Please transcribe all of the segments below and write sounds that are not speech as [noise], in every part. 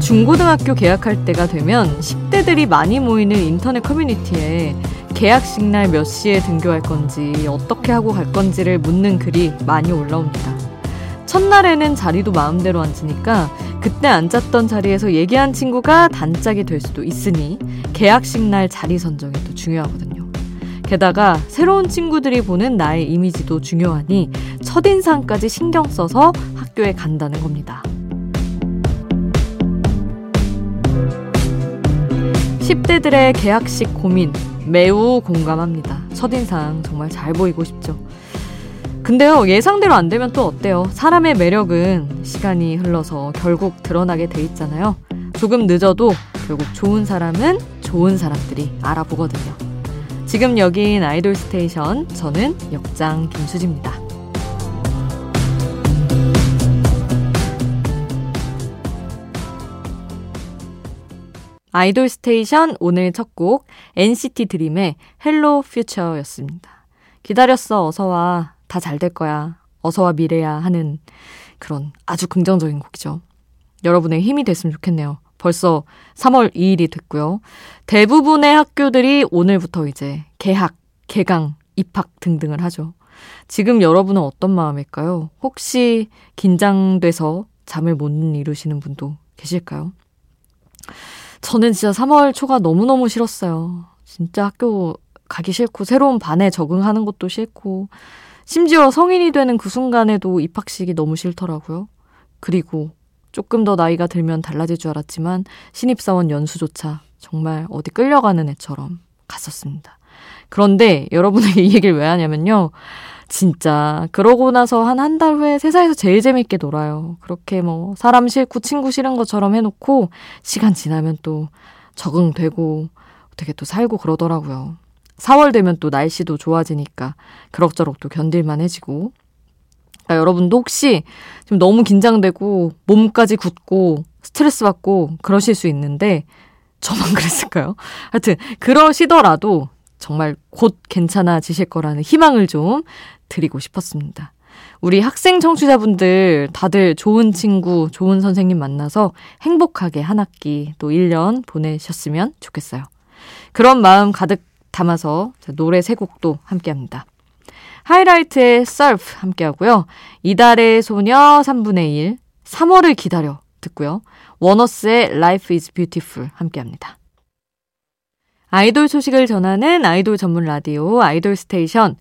중고등학교 개학할 때가 되면 10대들이 많이 모이는 인터넷 커뮤니티에 개학식 날 몇 시에 등교할 건지 어떻게 하고 갈 건지를 묻는 글이 많이 올라옵니다. 첫날에는 자리도 마음대로 앉으니까 그때 앉았던 자리에서 얘기한 친구가 단짝이 될 수도 있으니 개학식 날 자리 선정이 또 중요하거든요. 게다가 새로운 친구들이 보는 나의 이미지도 중요하니 첫인상까지 신경 써서 학교에 간다는 겁니다. 10대들의 계약식 고민 매우 공감합니다. 첫인상 정말 잘 보이고 싶죠. 근데요, 예상대로 안 되면 또 어때요? 사람의 매력은 시간이 흘러서 결국 드러나게 돼 있잖아요. 조금 늦어도 결국 좋은 사람은 좋은 사람들이 알아보거든요. 지금 여긴 아이돌 스테이션, 저는 역장 김수지입니다. 아이돌 스테이션 오늘 첫 곡 NCT 드림의 Hello Future였습니다. 기다렸어 어서 와 다 잘 될 거야 어서와 미래야 하는 그런 아주 긍정적인 곡이죠. 여러분의 힘이 됐으면 좋겠네요. 벌써 3월 2일이 됐고요. 대부분의 학교들이 오늘부터 이제 개학, 개강, 입학 등등을 하죠. 지금 여러분은 어떤 마음일까요? 혹시 긴장돼서 잠을 못 이루시는 분도 계실까요? 저는 진짜 3월 초가 너무너무 싫었어요. 진짜 학교 가기 싫고, 새로운 반에 적응하는 것도 싫고, 심지어 성인이 되는 그 순간에도 입학식이 너무 싫더라고요. 그리고 조금 더 나이가 들면 달라질 줄 알았지만, 신입사원 연수조차 정말 어디 끌려가는 애처럼 갔었습니다. 그런데 여러분에게 [laughs] 이 얘기를 왜 하냐면요. 진짜 그러고 나서 한 한 달 후에 세상에서 제일 재밌게 놀아요. 그렇게 뭐 사람 싫고 친구 싫은 것처럼 해놓고 시간 지나면 또 적응되고 어떻게 또 살고 그러더라고요. 4월 되면 또 날씨도 좋아지니까 그럭저럭 또 견딜만 해지고 그러니까 여러분도 혹시 지금 너무 긴장되고 몸까지 굳고 스트레스 받고 그러실 수 있는데 저만 [laughs] 그랬을까요? 하여튼 그러시더라도 정말 곧 괜찮아지실 거라는 희망을 좀 드리고 싶었습니다. 우리 학생 청취자분들 다들 좋은 친구, 좋은 선생님 만나서 행복하게 한 학기 또 1년 보내셨으면 좋겠어요. 그런 마음 가득 담아서 노래 세 곡도 함께 합니다. 하이라이트의 surf 함께 하고요. 이달의 소녀 3분의 1, 3월을 기다려 듣고요. 원어스의 Life is Beautiful 함께 합니다. 아이돌 소식을 전하는 아이돌 전문 라디오 아이돌 스테이션.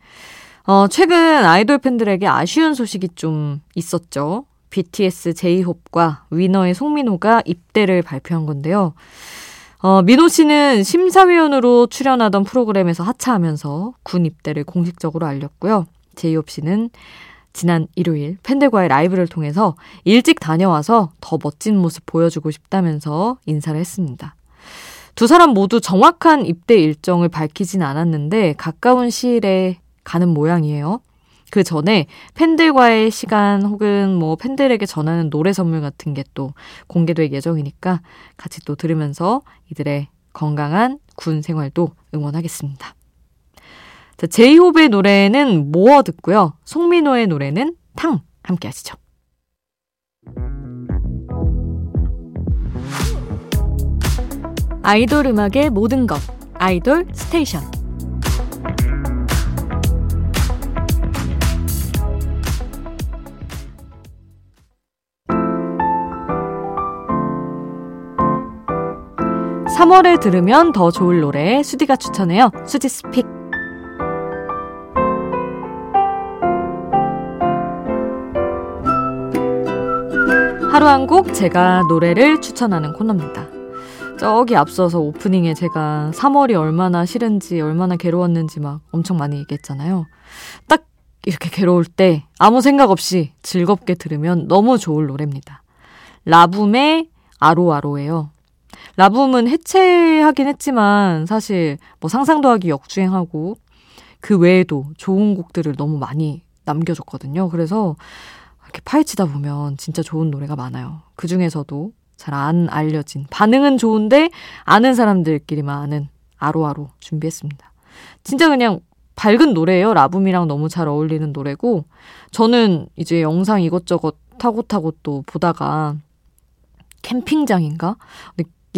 어, 최근 아이돌 팬들에게 아쉬운 소식이 좀 있었죠. BTS 제이홉과 위너의 송민호가 입대를 발표한 건데요. 어, 민호 씨는 심사위원으로 출연하던 프로그램에서 하차하면서 군 입대를 공식적으로 알렸고요. 제이홉 씨는 지난 일요일 팬들과의 라이브를 통해서 일찍 다녀와서 더 멋진 모습 보여주고 싶다면서 인사를 했습니다. 두 사람 모두 정확한 입대 일정을 밝히진 않았는데 가까운 시일에 가는 모양이에요. 그 전에 팬들과의 시간 혹은 뭐 팬들에게 전하는 노래 선물 같은 게 또 공개될 예정이니까 같이 또 들으면서 이들의 건강한 군 생활도 응원하겠습니다. 자, 제이홉의 노래는 모어 듣고요. 송민호의 노래는 탕 함께 하시죠. 아이돌 음악의 모든 것 아이돌 스테이션 3월에 들으면 더 좋을 노래 수디가 추천해요. 수지 스픽. 하루 한 곡 제가 노래를 추천하는 코너입니다. 저기 앞서서 오프닝에 제가 3월이 얼마나 싫은지 얼마나 괴로웠는지 막 엄청 많이 얘기했잖아요. 딱 이렇게 괴로울 때 아무 생각 없이 즐겁게 들으면 너무 좋을 노래입니다. 라붐의 아로아로예요. 라붐은 해체하긴 했지만 사실 뭐 상상도 하기 역주행하고 그 외에도 좋은 곡들을 너무 많이 남겨줬거든요. 그래서 이렇게 파헤치다 보면 진짜 좋은 노래가 많아요. 그 중에서도 잘 안 알려진, 반응은 좋은데 아는 사람들끼리만 아는 아로아로 준비했습니다. 진짜 그냥 밝은 노래예요. 라붐이랑 너무 잘 어울리는 노래고, 저는 이제 영상 이것저것 타고 타고 또 보다가 캠핑장인가?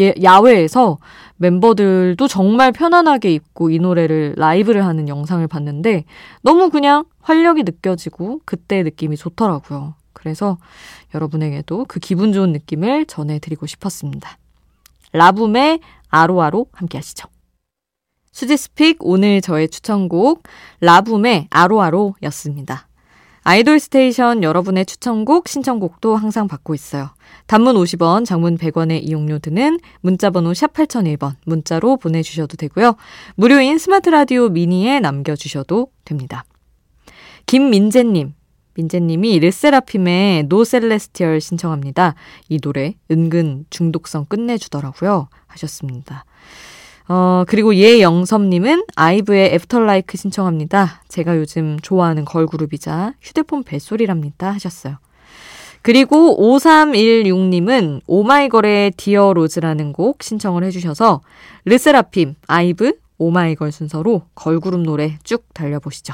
예, 야외에서 멤버들도 정말 편안하게 입고 이 노래를 라이브를 하는 영상을 봤는데 너무 그냥 활력이 느껴지고 그때의 느낌이 좋더라고요. 그래서 여러분에게도 그 기분 좋은 느낌을 전해드리고 싶었습니다. 라붐의 아로아로 함께 하시죠. 수지스픽 오늘 저의 추천곡 라붐의 아로아로 였습니다. 아이돌 스테이션 여러분의 추천곡, 신청곡도 항상 받고 있어요. 단문 50원, 장문 100원의 이용료 드는 문자번호 샵 8001번 문자로 보내주셔도 되고요. 무료인 스마트 라디오 미니에 남겨주셔도 됩니다. 김민재님, 민재님이 르세라핌의 No Celestial 신청합니다. 이 노래 은근 중독성 끝내주더라고요. 하셨습니다. 어, 그리고 예영섭님은 아이브의 After LIKE 신청합니다. 제가 요즘 좋아하는 걸그룹이자 휴대폰 벨소리랍니다. 하셨어요. 그리고 5316님은 오마이걸의 Dear Rose라는 곡 신청을 해주셔서 르세라핌, 아이브, 오마이걸 순서로 걸그룹 노래 쭉 달려보시죠.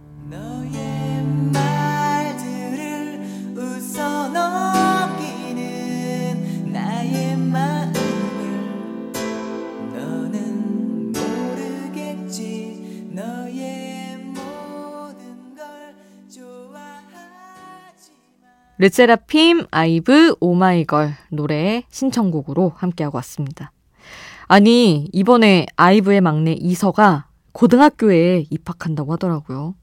르세라핌, 아이브, 오마이걸 노래 신청곡으로 함께하고 왔습니다. 아니, 이번에 아이브의 막내 이서가 고등학교에 입학한다고 하더라고요.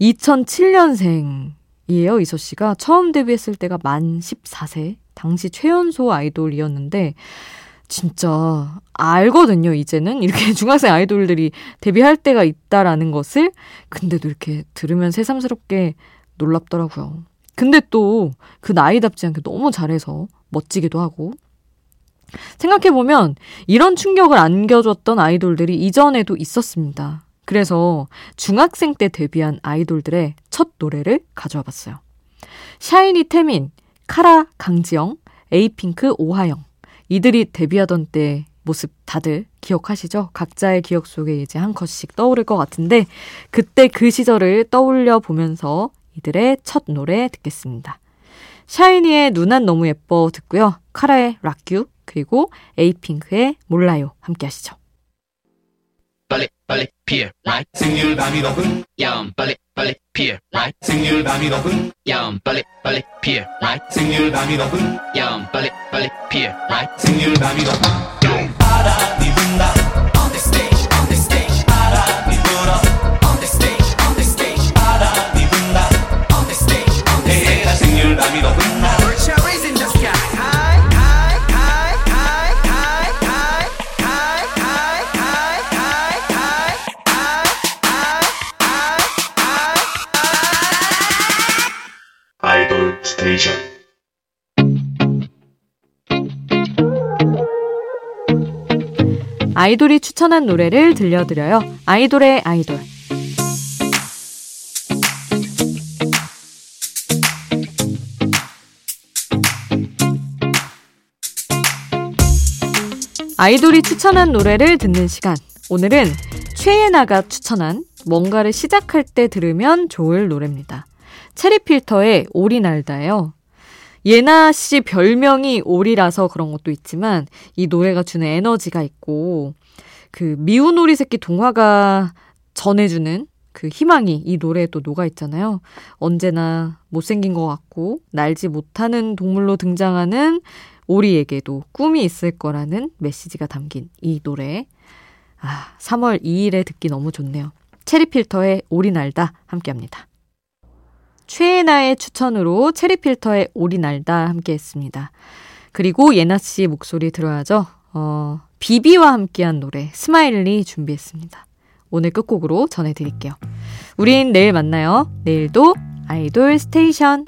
2007년생이에요, 이서 씨가. 처음 데뷔했을 때가 만 14세. 당시 최연소 아이돌이었는데, 진짜 알거든요, 이제는. 이렇게 [laughs] 중학생 아이돌들이 데뷔할 때가 있다라는 것을. 근데도 이렇게 들으면 새삼스럽게 놀랍더라고요. 근데 또 그 나이답지 않게 너무 잘해서 멋지기도 하고. 생각해보면 이런 충격을 안겨줬던 아이돌들이 이전에도 있었습니다. 그래서 중학생 때 데뷔한 아이돌들의 첫 노래를 가져와 봤어요. 샤이니 태민, 카라 강지영, 에이핑크 오하영. 이들이 데뷔하던 때 모습 다들 기억하시죠? 각자의 기억 속에 이제 한 컷씩 떠오를 것 같은데 그때 그 시절을 떠올려 보면서 이들의 첫 노래 듣겠습니다. 샤이니의 누난 너무 예뻐 듣고요. 카라의 락유 그리고 에이핑크의 몰라요 함께 하시죠. 빨리 빨리 피어 라이 생률 밤이 높은 야음 빨리 빨리 피어 라이 생률 밤이 높은 야음 빨리 빨리 피어 라이 생률 밤이 높은 야음 빨리 빨리 피어 라이 생률 밤이 높은 바람이 분다 아이돌이 추천한 노래를 들려드려요. 아이돌의 아이돌. 아이돌이 추천한 노래를 듣는 시간. 오늘은 최예나가 추천한 뭔가를 시작할 때 들으면 좋을 노래입니다. 체리필터의 오리 날다예요. 예나 씨 별명이 오리라서 그런 것도 있지만 이 노래가 주는 에너지가 있고 그 미운 오리 새끼 동화가 전해주는 그 희망이 이 노래에 또 녹아 있잖아요. 언제나 못생긴 것 같고 날지 못하는 동물로 등장하는 오리에게도 꿈이 있을 거라는 메시지가 담긴 이 노래. 아, 3월 2일에 듣기 너무 좋네요. 체리필터의 오리 날다 함께 합니다. 최애나의 추천으로 체리필터의 오리 날다 함께 했습니다. 그리고 예나 씨 목소리 들어야죠. 어, 비비와 함께한 노래 SMILEY 준비했습니다. 오늘 끝곡으로 전해드릴게요. 우린 내일 만나요. 내일도 아이돌 스테이션.